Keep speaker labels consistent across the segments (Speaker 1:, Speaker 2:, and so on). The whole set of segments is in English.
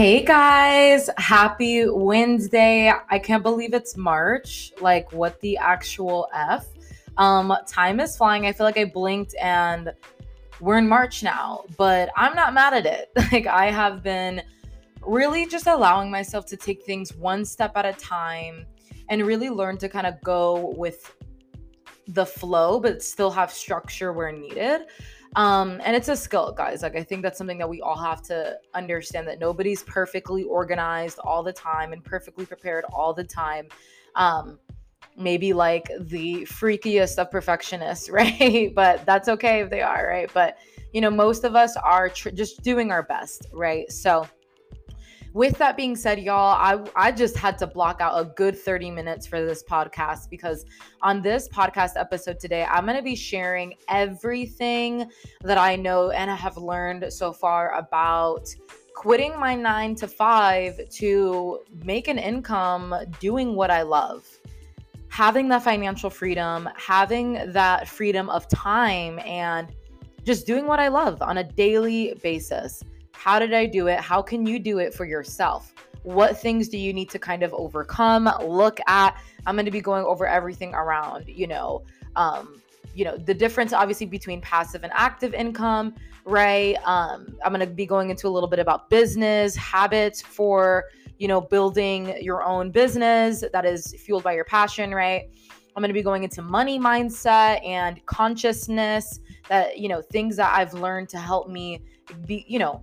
Speaker 1: Hey guys, happy Wednesday. I can't believe it's March. Like, what the actual F? Um, time is flying. I feel like I blinked and we're in March now, but I'm not mad at it. Like, I have been really just allowing myself to take things one step at a time and really learn to kind of go with the flow, but still have structure where needed. Um, and it's a skill, guys. Like I think that's something that we all have to understand that nobody's perfectly organized all the time and perfectly prepared all the time. Um, maybe like the freakiest of perfectionists, right? but that's okay if they are, right? But you know, most of us are tr- just doing our best, right? So with that being said, y'all, I, I just had to block out a good 30 minutes for this podcast because on this podcast episode today, I'm going to be sharing everything that I know and I have learned so far about quitting my nine to five to make an income doing what I love. Having that financial freedom, having that freedom of time, and just doing what I love on a daily basis. How did I do it? How can you do it for yourself? What things do you need to kind of overcome, look at? I'm going to be going over everything around, you know, um, you know, the difference obviously between passive and active income, right? Um, I'm going to be going into a little bit about business habits for, you know, building your own business that is fueled by your passion, right? I'm going to be going into money mindset and consciousness that, you know, things that I've learned to help me be, you know,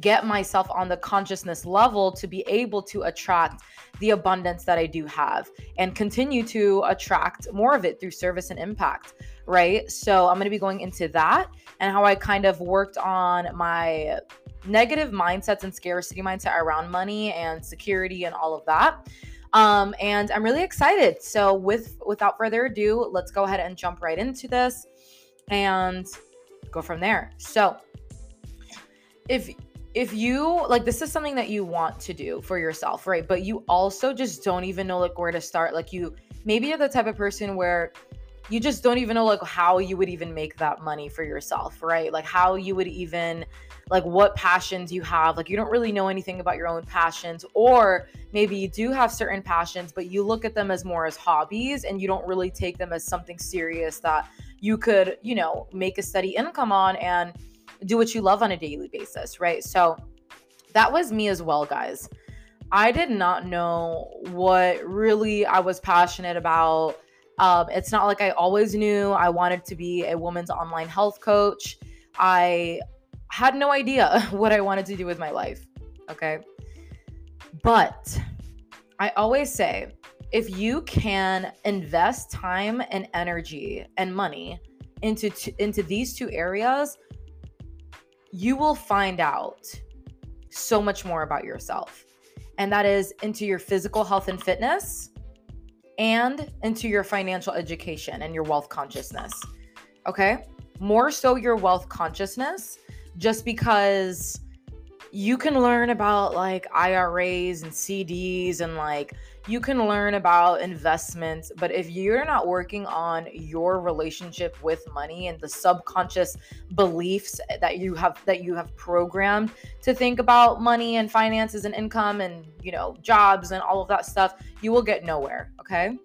Speaker 1: get myself on the consciousness level to be able to attract the abundance that I do have and continue to attract more of it through service and impact, right? So I'm going to be going into that and how I kind of worked on my negative mindsets and scarcity mindset around money and security and all of that. Um, and I'm really excited. So with without further ado, let's go ahead and jump right into this and go from there. So if if you like this is something that you want to do for yourself, right? But you also just don't even know like where to start. Like you maybe you're the type of person where you just don't even know like how you would even make that money for yourself, right? Like how you would even like what passions you have. Like you don't really know anything about your own passions or maybe you do have certain passions but you look at them as more as hobbies and you don't really take them as something serious that you could, you know, make a steady income on and do what you love on a daily basis, right? So that was me as well, guys. I did not know what really I was passionate about. Um, it's not like I always knew I wanted to be a woman's online health coach. I had no idea what I wanted to do with my life. Okay. But I always say if you can invest time and energy and money into t- into these two areas, you will find out so much more about yourself. And that is into your physical health and fitness and into your financial education and your wealth consciousness. Okay? More so your wealth consciousness, just because you can learn about like IRAs and CDs and like you can learn about investments, but if you're not working on your relationship with money and the subconscious beliefs that you have that you have programmed to think about money and finances and income and, you know, jobs and all of that stuff, you will get nowhere, okay?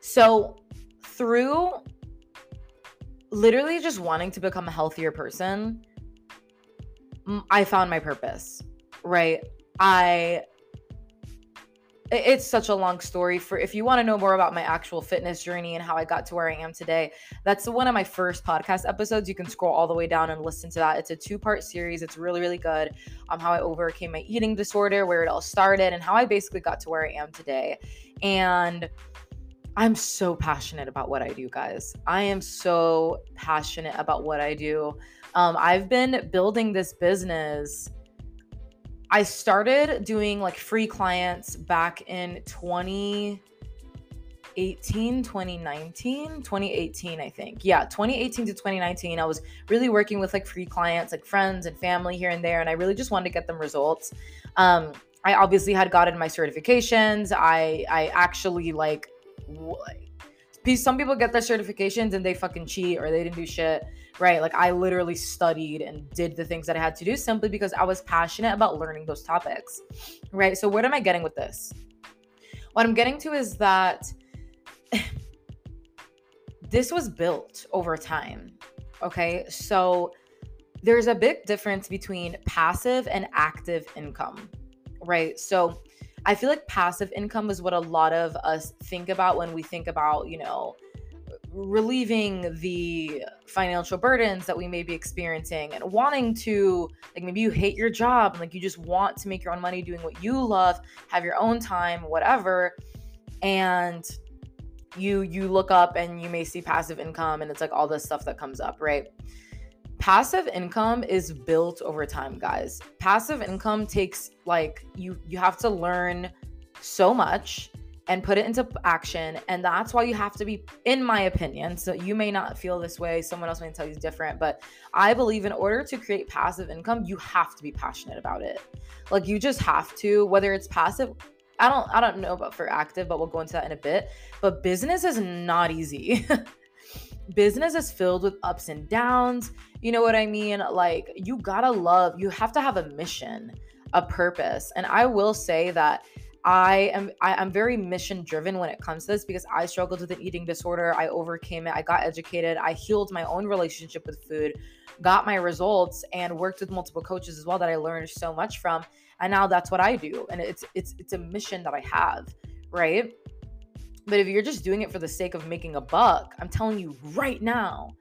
Speaker 1: So, through literally just wanting to become a healthier person, I found my purpose, right? I it's such a long story for if you want to know more about my actual fitness journey and how I got to where I am today. That's one of my first podcast episodes. You can scroll all the way down and listen to that. It's a two-part series. It's really really good. Um how I overcame my eating disorder, where it all started and how I basically got to where I am today. And I'm so passionate about what I do, guys. I am so passionate about what I do. Um, I've been building this business I started doing like free clients back in 2018, 2019, 2018, I think. Yeah, 2018 to 2019. I was really working with like free clients, like friends and family here and there. And I really just wanted to get them results. Um, I obviously had gotten my certifications. I I actually like some people get their certifications and they fucking cheat or they didn't do shit, right? Like I literally studied and did the things that I had to do simply because I was passionate about learning those topics, right? So, what am I getting with this? What I'm getting to is that this was built over time, okay? So, there's a big difference between passive and active income, right? So, I feel like passive income is what a lot of us think about when we think about, you know, relieving the financial burdens that we may be experiencing and wanting to like maybe you hate your job and like you just want to make your own money doing what you love have your own time whatever and you you look up and you may see passive income and it's like all this stuff that comes up right passive income is built over time guys. Passive income takes like you you have to learn so much and put it into action and that's why you have to be in my opinion so you may not feel this way someone else may tell you different but i believe in order to create passive income you have to be passionate about it. Like you just have to whether it's passive i don't i don't know about for active but we'll go into that in a bit but business is not easy business is filled with ups and downs. You know what I mean? Like, you gotta love, you have to have a mission, a purpose. And I will say that I am I, am very mission driven when it comes to this because I struggled with an eating disorder. I overcame it. I got educated. I healed my own relationship with food, got my results, and worked with multiple coaches as well that I learned so much from. And now that's what I do. And it's it's it's a mission that I have, right? But if you're just doing it for the sake of making a buck, I'm telling you right now,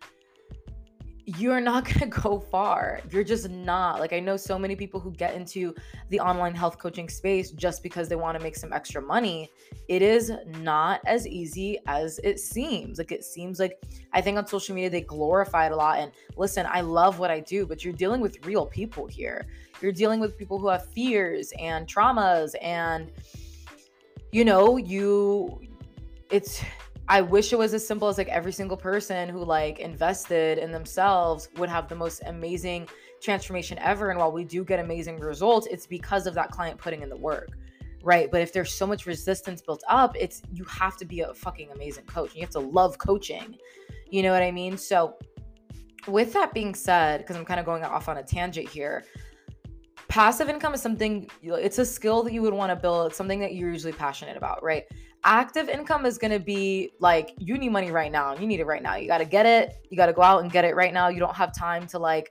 Speaker 1: you're not going to go far. You're just not. Like, I know so many people who get into the online health coaching space just because they want to make some extra money. It is not as easy as it seems. Like, it seems like I think on social media they glorify it a lot. And listen, I love what I do, but you're dealing with real people here. You're dealing with people who have fears and traumas and you know you it's I wish it was as simple as like every single person who like invested in themselves would have the most amazing transformation ever. And while we do get amazing results, it's because of that client putting in the work. Right. But if there's so much resistance built up, it's you have to be a fucking amazing coach. You have to love coaching. You know what I mean? So with that being said, because I'm kind of going off on a tangent here, passive income is something it's a skill that you would want to build. It's something that you're usually passionate about, right? Active income is going to be like you need money right now you need it right now you got to get it you got to go out and get it right now you don't have time to like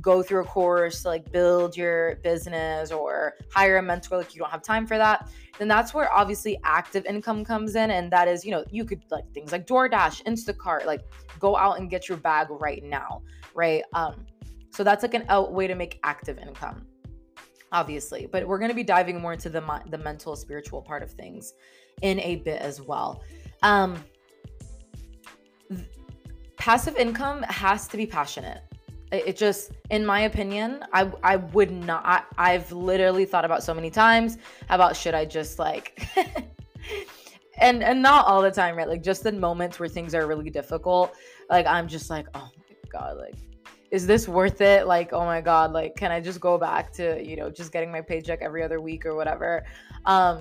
Speaker 1: go through a course to like build your business or hire a mentor like you don't have time for that then that's where obviously active income comes in and that is you know you could like things like DoorDash Instacart like go out and get your bag right now right? Um so that's like an out way to make active income obviously but we're going to be diving more into the the mental spiritual part of things in a bit as well. Um, passive income has to be passionate. It, it, just, in my opinion, I I would not. I, I've literally thought about so many times about should I just like. and and not all the time right like just in moments where things are really difficult like i'm just like oh my god like is this worth it like oh my god like can i just go back to you know just getting my paycheck every other week or whatever um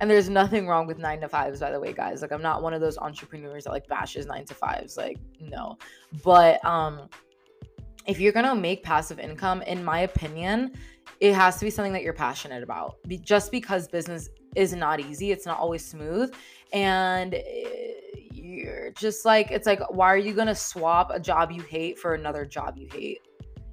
Speaker 1: and there's nothing wrong with nine to fives, by the way, guys. Like, I'm not one of those entrepreneurs that like bashes nine to fives. Like, no. But um, if you're gonna make passive income, in my opinion, it has to be something that you're passionate about. Be- just because business is not easy, it's not always smooth, and eh, you're just like, it's like, why are you gonna swap a job you hate for another job you hate?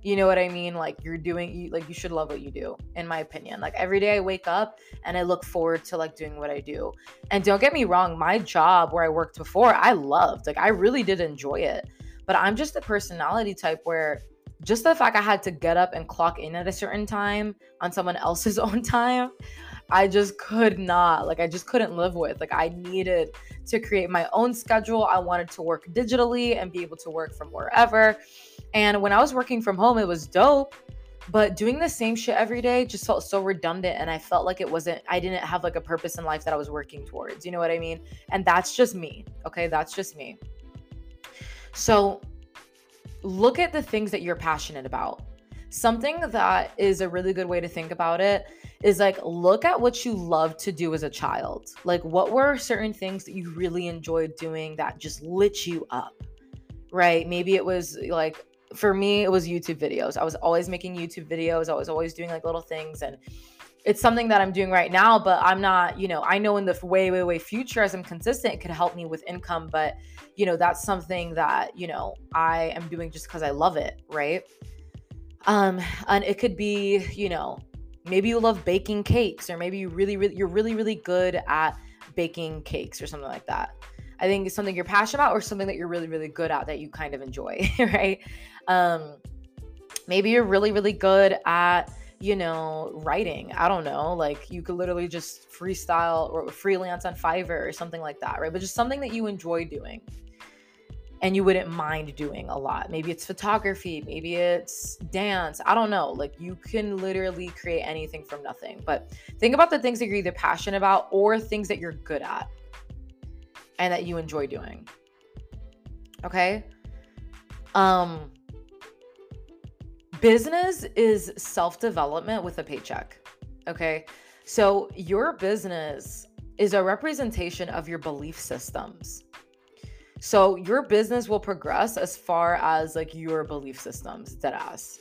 Speaker 1: You know what I mean? Like you're doing you like you should love what you do in my opinion. Like every day I wake up and I look forward to like doing what I do. And don't get me wrong, my job where I worked before, I loved. Like I really did enjoy it. But I'm just the personality type where just the fact I had to get up and clock in at a certain time on someone else's own time, I just could not. Like I just couldn't live with. Like I needed to create my own schedule. I wanted to work digitally and be able to work from wherever. And when I was working from home, it was dope. But doing the same shit every day just felt so redundant. And I felt like it wasn't, I didn't have like a purpose in life that I was working towards. You know what I mean? And that's just me. Okay. That's just me. So look at the things that you're passionate about. something that is a really good way to think about it is like look at what you loved to do as a child. Like what were certain things that you really enjoyed doing that just lit you up? Right? Maybe it was like for me it was YouTube videos. I was always making YouTube videos. I was always doing like little things and it's something that I'm doing right now, but I'm not, you know, I know in the way, way, way future as I'm consistent, it could help me with income. But, you know, that's something that, you know, I am doing just because I love it. Right. Um, and it could be, you know, maybe you love baking cakes, or maybe you really, really, you're really, really good at baking cakes or something like that. I think it's something you're passionate about or something that you're really, really good at that you kind of enjoy. Right. Um, maybe you're really, really good at, you know, writing. I don't know. Like you could literally just freestyle or freelance on Fiverr or something like that, right? But just something that you enjoy doing and you wouldn't mind doing a lot. Maybe it's photography, maybe it's dance. I don't know. Like you can literally create anything from nothing. But think about the things that you're either passionate about or things that you're good at and that you enjoy doing. Okay? Um business is self development with a paycheck. Okay. So your business is a representation of your belief systems. So your business will progress as far as like your belief systems, dead ass.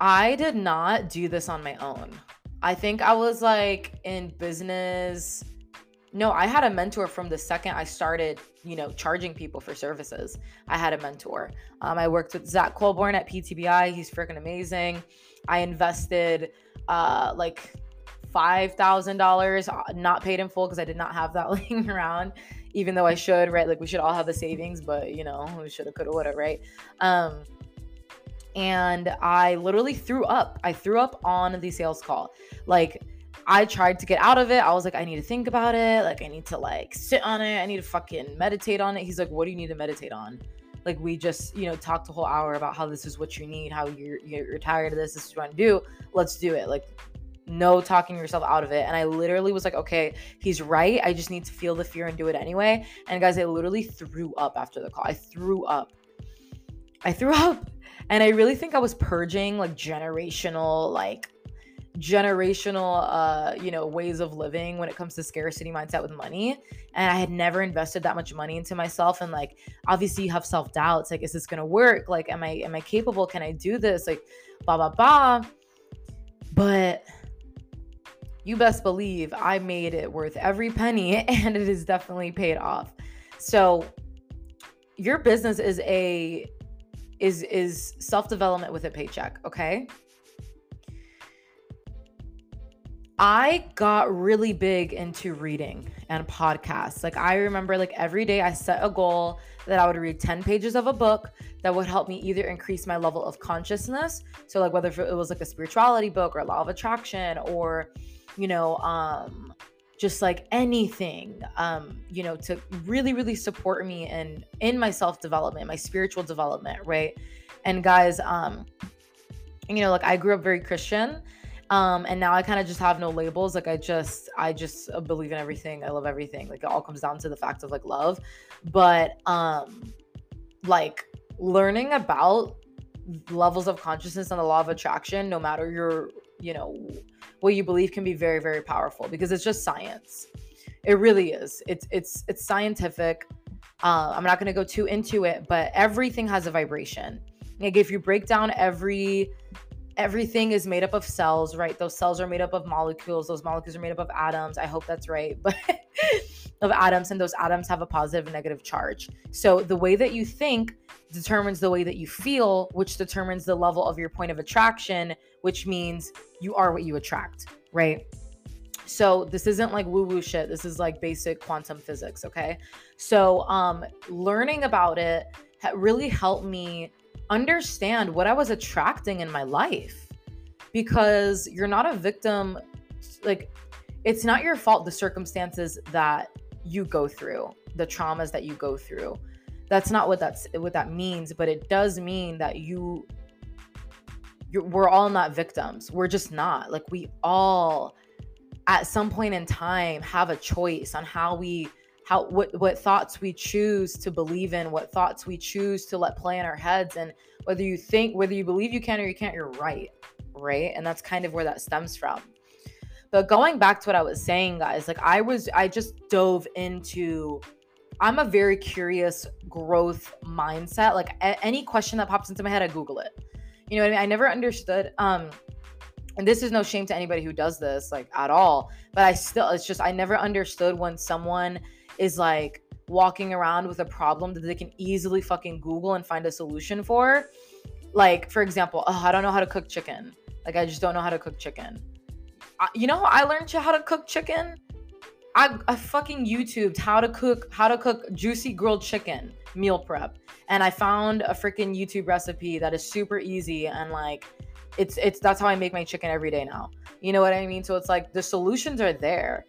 Speaker 1: I did not do this on my own. I think I was like in business no, I had a mentor from the second I started, you know, charging people for services. I had a mentor. Um, I worked with Zach Colborn at PTBI. He's freaking amazing. I invested uh, like five thousand dollars, uh, not paid in full because I did not have that laying around, even though I should. Right, like we should all have the savings, but you know, we should have, could have, would have. Right. Um, and I literally threw up. I threw up on the sales call, like I tried to get out of it. I was like, I need to think about it. Like, I need to like sit on it. I need to fucking meditate on it. He's like, what do you need to meditate on? Like, we just, you know, talked a whole hour about how this is what you need, how you're you're tired of this. This is what you want to do. Let's do it. Like, no talking yourself out of it. And I literally was like, okay, he's right. I just need to feel the fear and do it anyway. And guys, I literally threw up after the call. I threw up. I threw up. And I really think I was purging like generational, like generational uh you know ways of living when it comes to scarcity mindset with money. And i had never invested that much money into myself. And like obviously you have self-doubts like is this gonna work? Like am i am i capable? Can i do this? Like blah blah blah but you best believe i made it worth every penny and it is definitely paid off. So your business is a is is self-development with a paycheck okay I got really big into reading and podcasts. Like I remember like every day I set a goal that I would read 10 pages of a book that would help me either increase my level of consciousness, so like whether it was like a spirituality book or law of attraction or you know, um just like anything um you know to really really support me and in my self development, my spiritual development, right? And guys, um you know, like I grew up very Christian um and now i kind of just have no labels like i just i just uh, believe in everything i love everything like it all comes down to the fact of like love. But um like learning about levels of consciousness and the law of attraction no matter your you know what you believe can be very very powerful because it's just science. It really is. It's it's it's scientific. Uh, i'm not going to go too into it but everything has a vibration. Like if you break down every everything is made up of cells, right? Those cells are made up of molecules. Those molecules are made up of atoms. I hope that's right. But of atoms, and those atoms have a positive and negative charge. So the way that you think determines the way that you feel, which determines the level of your point of attraction, which means you are what you attract, right? So this isn't like woo woo shit. This is like basic quantum physics, okay? So um learning about it really helped me understand what I was attracting in my life because you're not a victim. Like, it's not your fault, the circumstances that you go through, the traumas that you go through. That's not what that's what that means, but it does mean that you we're all not victims. We're just not. Like we all at some point in time have a choice on how we how what what thoughts we choose to believe in, what thoughts we choose to let play in our heads and whether you think whether you believe you can or you can't, you're right, right? And that's kind of where that stems from. But going back to what I was saying, guys, like I was I just dove into I'm a very curious growth mindset. Like a- any question that pops into my head, I Google it. You know what I mean? I never understood um and this is no shame to anybody who does this like at all, but I still it's just I never understood when someone is like walking around with a problem that they can easily fucking Google and find a solution for. Like, for example, oh, I don't know how to cook chicken. Like, I just don't know how to cook chicken. I, you know I learned how to cook chicken? I, I fucking YouTubed how to cook how to cook juicy grilled chicken meal prep, and I found a freaking YouTube recipe that is super easy and like it's it's that's how I make my chicken every day now. You know what I mean? So it's like the solutions are there.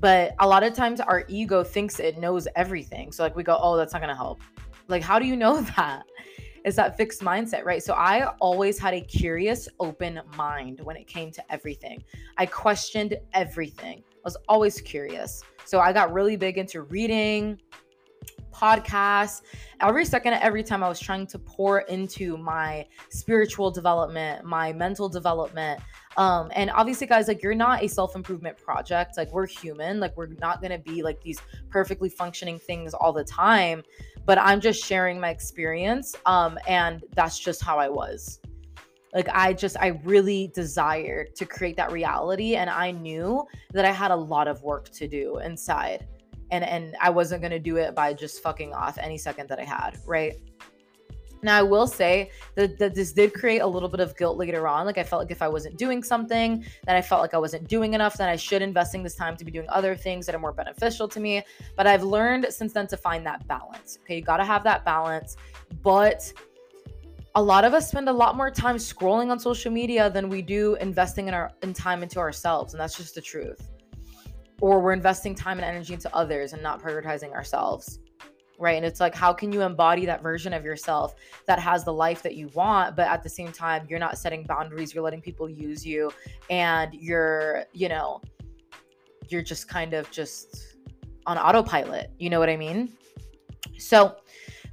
Speaker 1: But a lot of times our ego thinks it knows everything. So like we go, "Oh, that's not going to help." Like how do you know that? Is that fixed mindset, right? So I always had a curious, open mind when it came to everything. I questioned everything. I was always curious. So I got really big into reading, podcasts. Every second, every time I was trying to pour into my spiritual development, my mental development. Um, and obviously, guys, like you're not a self improvement project. Like we're human. Like we're not gonna be like these perfectly functioning things all the time. But I'm just sharing my experience. Um, and that's just how I was like i just i really desired to create that reality and i knew that i had a lot of work to do inside and and I wasn't going to do it by just fucking off any second that I had, right? Now, I will say that, that this did create a little bit of guilt later on. Like, I felt like if I wasn't doing something, then I felt like I wasn't doing enough, then I should investing this time to be doing other things that are more beneficial to me. But I've learned since then to find that balance. Okay, you got to have that balance. But a lot of us spend a lot more time scrolling on social media than we do investing in our in time into ourselves, and that's just the truth or we're investing time and energy into others and not prioritizing ourselves right? And it's like how can you embody that version of yourself that has the life that you want but at the same time you're not setting boundaries you're letting people use you and you're you know you're just kind of just on autopilot. You know what i mean? So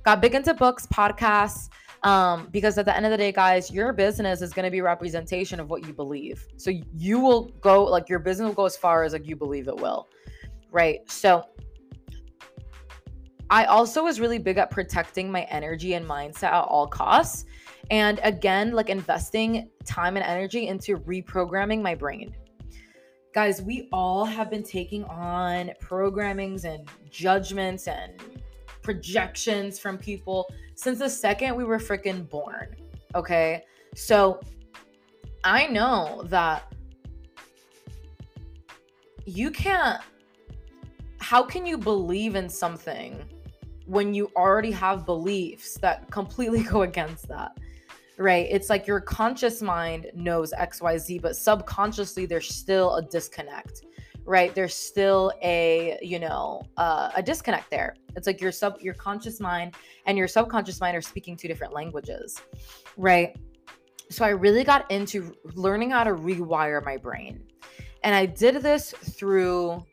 Speaker 1: got big into books podcasts um, because at the end of the day, guys, your business is going to be representation of what you believe. So you will go like your business will go as far as like you believe it will, right? So I also was really big at protecting my energy and mindset at all costs. And again, like investing time and energy into reprogramming my brain. Guys, we all have been taking on programmings and judgments and projections from people since the second we were freaking born. Okay. So I know that you can't, how can you believe in something when you already have beliefs that completely go against that? Right? It's like your conscious mind knows XYZ, but subconsciously there's still a disconnect right there's still a you know uh, a disconnect there it's like your sub your conscious mind and your subconscious mind are speaking two different languages right so i really got into learning how to rewire my brain and i did this through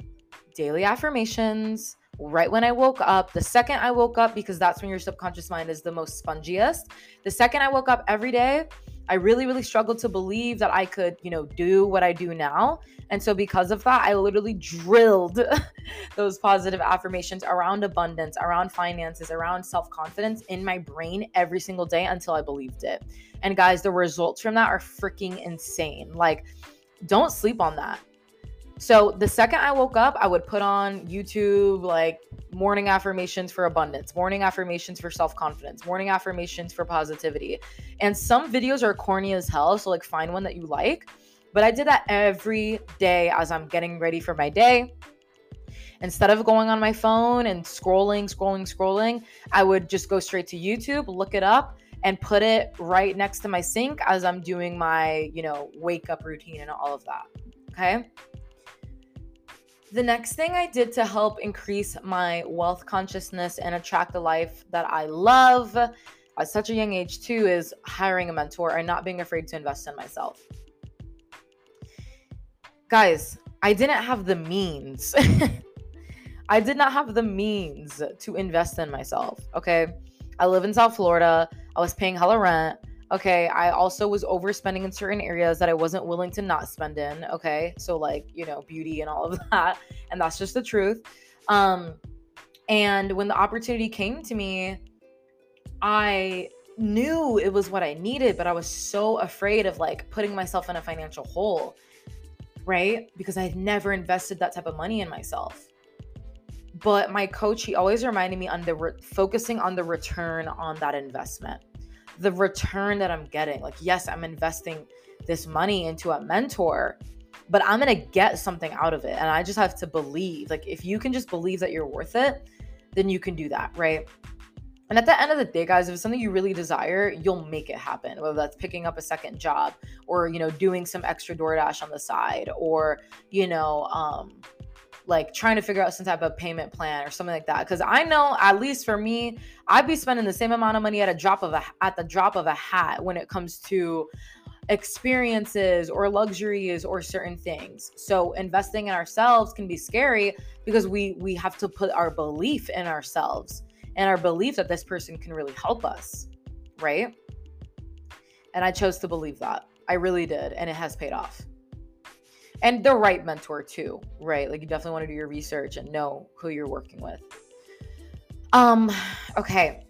Speaker 1: daily affirmations right when I woke up. The second I woke up, because that's when your subconscious mind is the most spongiest. The second I woke up every day, I really, really struggled to believe that I could, you know, do what I do now. And so, because of that, I literally drilled those positive affirmations around abundance, around finances, around self confidence in my brain every single day until I believed it. And guys, the results from that are freaking insane. Like, don't sleep on that. So the second I woke up, I would put on YouTube like morning affirmations for abundance, morning affirmations for self confidence, morning affirmations for positivity. And some videos are corny as hell. So, like, find one that you like. But I did that every day as I'm getting ready for my day. Instead of going on my phone and scrolling, scrolling, scrolling, I would just go straight to YouTube, look it up, and put it right next to my sink as I'm doing my, you know, wake up routine and all of that. Okay. The next thing I did to help increase my wealth consciousness and attract the life that I love at such a young age, too, is hiring a mentor and not being afraid to invest in myself. Guys, I didn't have the means. I did not have the means to invest in myself. Okay. I live in South Florida. I was paying hella rent. Okay. I also was overspending in certain areas that I wasn't willing to not spend in. Okay. So, like, you know, beauty and all of that. And that's just the truth. Um, and when the opportunity came to me, I knew it was what I needed, but I was so afraid of like putting myself in a financial hole, right? Because I had never invested that type of money in myself. But my coach, he always reminded me on the re- focusing on the return on that investment, the return that I'm getting. Like, yes, I'm investing this money into a mentor, but I'm gonna get something out of it. And I just have to believe. Like, if you can just believe that you're worth it, then you can do that, right? And at the end of the day, guys, if it's something you really desire, you'll make it happen. Whether that's picking up a second job or, you know, doing some extra DoorDash on the side or, you know, um, like trying to figure out some type of payment plan or something like that. Cause I know, at least for me, I'd be spending the same amount of money at a drop of a at the drop of a hat when it comes to experiences or luxuries or certain things. So investing in ourselves can be scary because we we have to put our belief in ourselves and our belief that this person can really help us, right? And I chose to believe that. I really did. And it has paid off. And the right mentor, too, right? Like you definitely want to do your research and know who you're working with. Um, okay.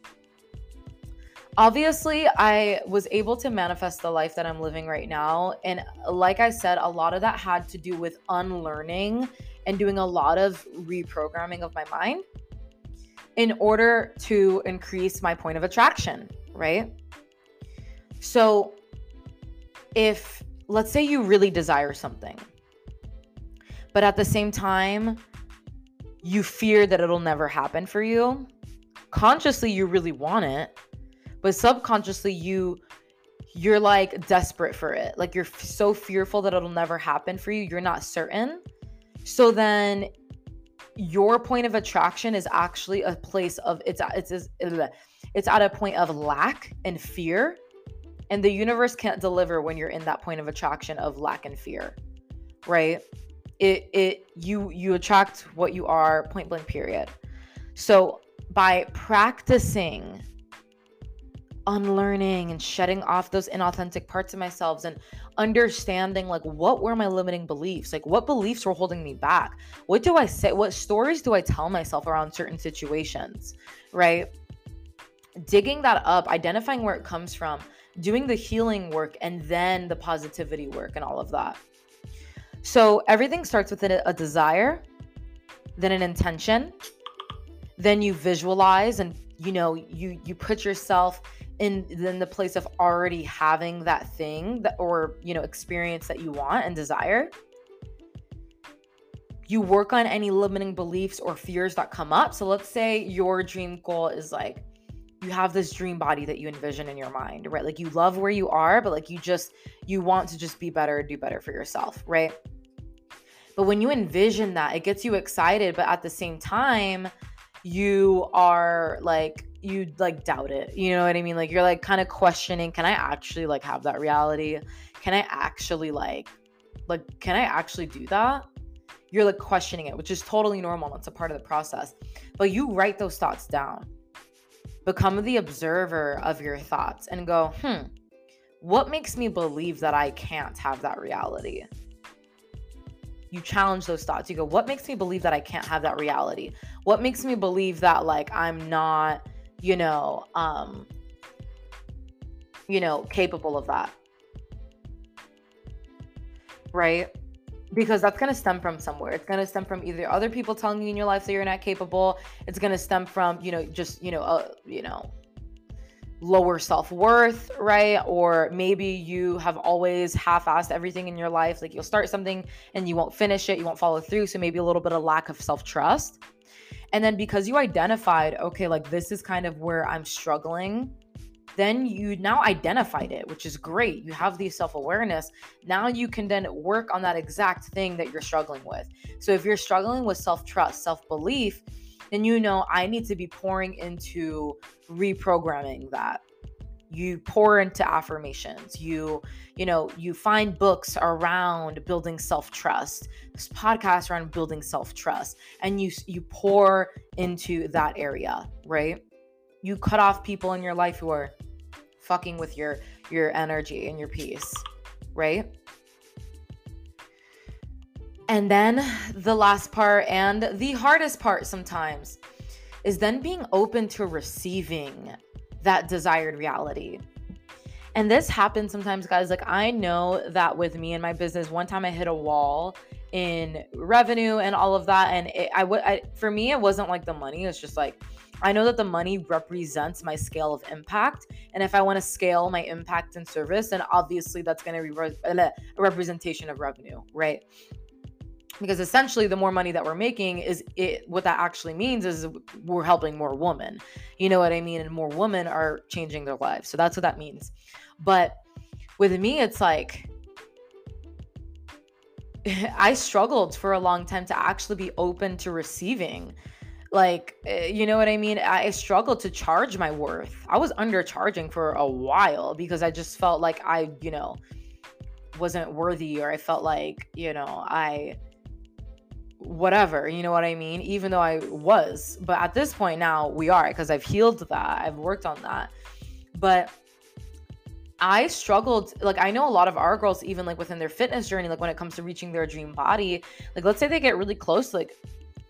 Speaker 1: Obviously, I was able to manifest the life that I'm living right now. And like I said, a lot of that had to do with unlearning and doing a lot of reprogramming of my mind in order to increase my point of attraction, right? So, if let's say you really desire something, but at the same time, you fear that it'll never happen for you, consciously, you really want it, but subconsciously, you you're like desperate for it. Like you're so fearful that it'll never happen for you. You're not certain. So then your point of attraction is actually a place of it's it's it's at a point of lack and fear and the universe can't deliver when you're in that point of attraction of lack and fear right it it you you attract what you are point blank period. So by practicing unlearning and shedding off those inauthentic parts of myself and understanding like what were my limiting beliefs? Like what beliefs were holding me back? What do i say what stories do i tell myself around certain situations right? Digging that up identifying where it comes from doing the healing work and then the positivity work and all of that so everything starts with a, a desire then an intention then you visualize and you know you you put yourself in in the place of already having that thing that or you know experience that you want and desire. You work on any limiting beliefs or fears that come up. So let's say your dream goal is like you have this dream body that you envision in your mind right? Like you love where you are but like you just you want to just be better do better for yourself right? But when you envision that it gets you excited but at the same time you are like you like doubt it. You know what i mean? Like you're like kind of questioning can i actually like have that reality? Can i actually like like can i actually do that? You're like questioning it which is totally normal It's a part of the process. But you write those thoughts down become the observer of your thoughts and go hmm what makes me believe that i can't have that reality you challenge those thoughts. You go, what makes me believe that I can't have that reality? What makes me believe that like I'm not, you know, um you know, capable of that? Right? Because that's going to stem from somewhere. It's going to stem from either other people telling you in your life that you're not capable. It's going to stem from, you know, just, you know, uh, you know, lower self worth, right? Or maybe you have always half assed everything in your life. Like you'll start something and you won't finish it, you won't follow through. So maybe a little bit of lack of self trust. And then because you identified, okay, like this is kind of where I'm struggling, then you now identified it, which is great. You have the self awareness. Now you can then work on that exact thing that you're struggling with. So if you're struggling with self trust, self belief, then you know I need to be pouring into reprogramming that. you pour into affirmations you you know you find books around building self-trust this podcast around building self-trust and you you pour into that area right you cut off people in your life who are fucking with your your energy and your peace right and then the last part and the hardest part sometimes is then being open to receiving that desired reality. And this happens sometimes, guys. Like, I know that with me and my business, one time I hit a wall in revenue and all of that. And it, I would, for me, it wasn't like the money. It's just like, I know that the money represents my scale of impact. And if I want to scale my impact and service, then obviously that's going to be re- a representation of revenue, right? because essentially the more money that we're making is it what that actually means is we're helping more women you know what i mean and more women are changing their lives so that's what that means but with me it's like i struggled for a long time to actually be open to receiving like eh, you know what i mean i struggled to charge my worth i was undercharging for a while because i just felt like i you know wasn't worthy or i felt like you know i whatever, you know what I mean? Even though I was. But at this point now, we are because I've healed that. I've worked on that. But I struggled, like, I know a lot of our girls, even like within their fitness journey, like when it comes to reaching their dream body, like, let's say they get really close, like,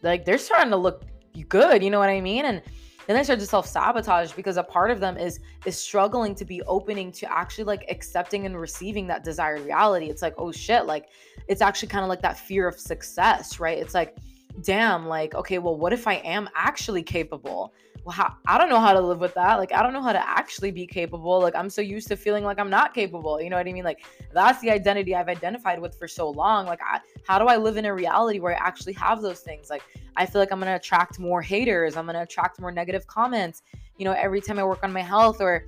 Speaker 1: like they're starting to look good, you know what I mean? And then they start to self-sabotage because a part of them is is struggling to be opening to actually like accepting and receiving that desired reality. It's like oh shit like it's actually kind of like that fear of success right? It's like damn like okay well what if i am actually capable well how, i don't know how to live with that like i don't know how to actually be capable like i'm so used to feeling like i'm not capable you know what i mean like that's the identity i've identified with for so long like I, how do i live in a reality where i actually have those things like i feel like i'm going to attract more haters i'm going to attract more negative comments you know every time i work on my health or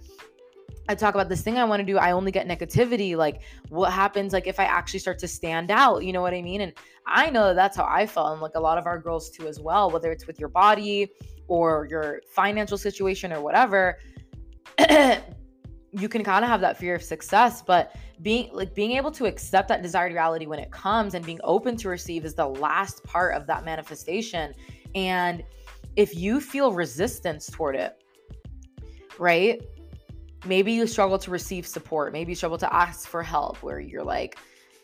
Speaker 1: I talk about this thing I want to do, I only get negativity. Like, what happens, like, if I actually start to stand out? You know what I mean? And I know that that's how I felt. And like a lot of our girls too, as well, whether it's with your body or your financial situation or whatever. you can kind of have that fear of success but being like being able to accept that desired reality when it comes and being open to receive is the last part of that manifestation and if you feel resistance toward it right maybe you struggle to receive support maybe you struggle to ask for help where you're like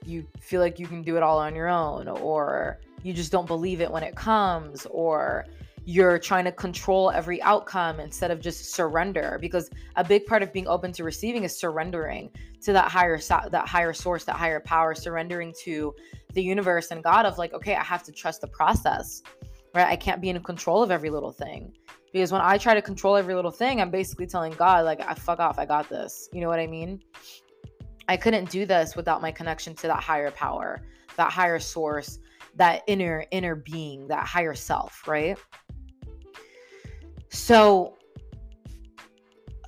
Speaker 1: you feel like you can do it all on your own or you just don't believe it when it comes or you're trying to control every outcome instead of just surrender because a big part of being open to receiving is surrendering to that higher that higher source that higher power surrendering to the universe and god of like okay i have to trust the process right? I can't be in control of every little thing. Because when i try to control every little thing i'm basically telling god like i fuck off i got this. You know what i mean? I couldn't do this without my connection to that higher power that higher source that inner inner being that higher self right so,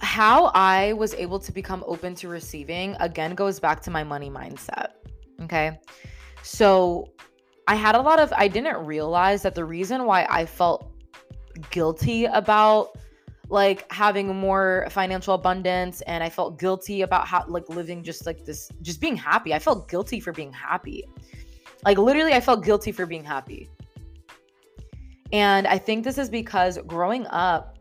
Speaker 1: how I was able to become open to receiving again goes back to my money mindset. Okay. So, I had a lot of, I didn't realize that the reason why I felt guilty about like having more financial abundance and I felt guilty about how like living just like this just being happy. I felt guilty for being happy. Like literally I felt guilty for being happy. And I think this is because growing up,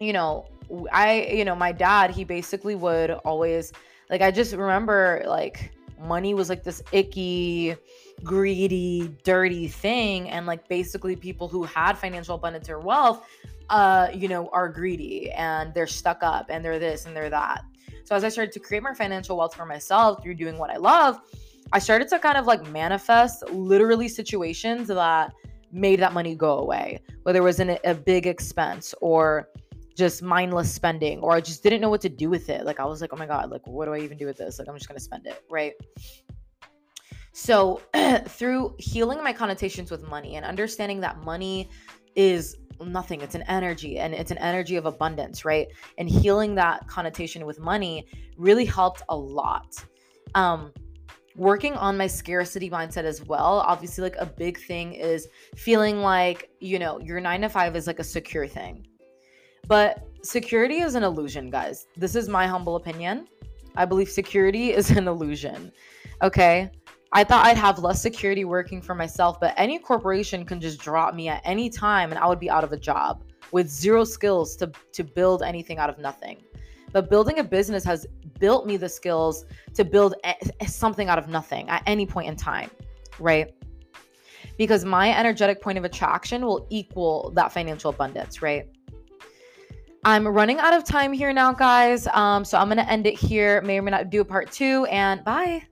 Speaker 1: you know, I, you know, my dad, he basically would always, like, I just remember, like, money was like this icky, greedy, dirty thing. And, like, basically, people who had financial abundance or wealth, uh, you know, are greedy and they're stuck up and they're this and they're that. So, as I started to create more financial wealth for myself through doing what I love, I started to kind of like manifest literally situations that made that money go away, whether it was in a, big expense or just mindless spending, or I just didn't know what to do with it. Like I was like, oh my God, like what do I even do with this? Like I'm just gonna spend it, right? So, through healing my connotations with money and understanding that money is nothing, it's an energy and it's an energy of abundance, right? And healing that connotation with money really helped a lot. Um, working on my scarcity mindset as well. Obviously, like a big thing is feeling like, you know, your nine to five is like a secure thing. But security is an illusion, guys. This is my humble opinion. I believe security is an illusion. Okay. I thought I'd have less security working for myself, but any corporation can just drop me at any time and I would be out of a job with zero skills to, to build anything out of nothing. But building a business has built me the skills to build something out of nothing at any point in time, right? Because my energetic point of attraction will equal that financial abundance, right? I'm running out of time here now, guys. Um, so I'm going to end it here. May or may not do a part two, and bye.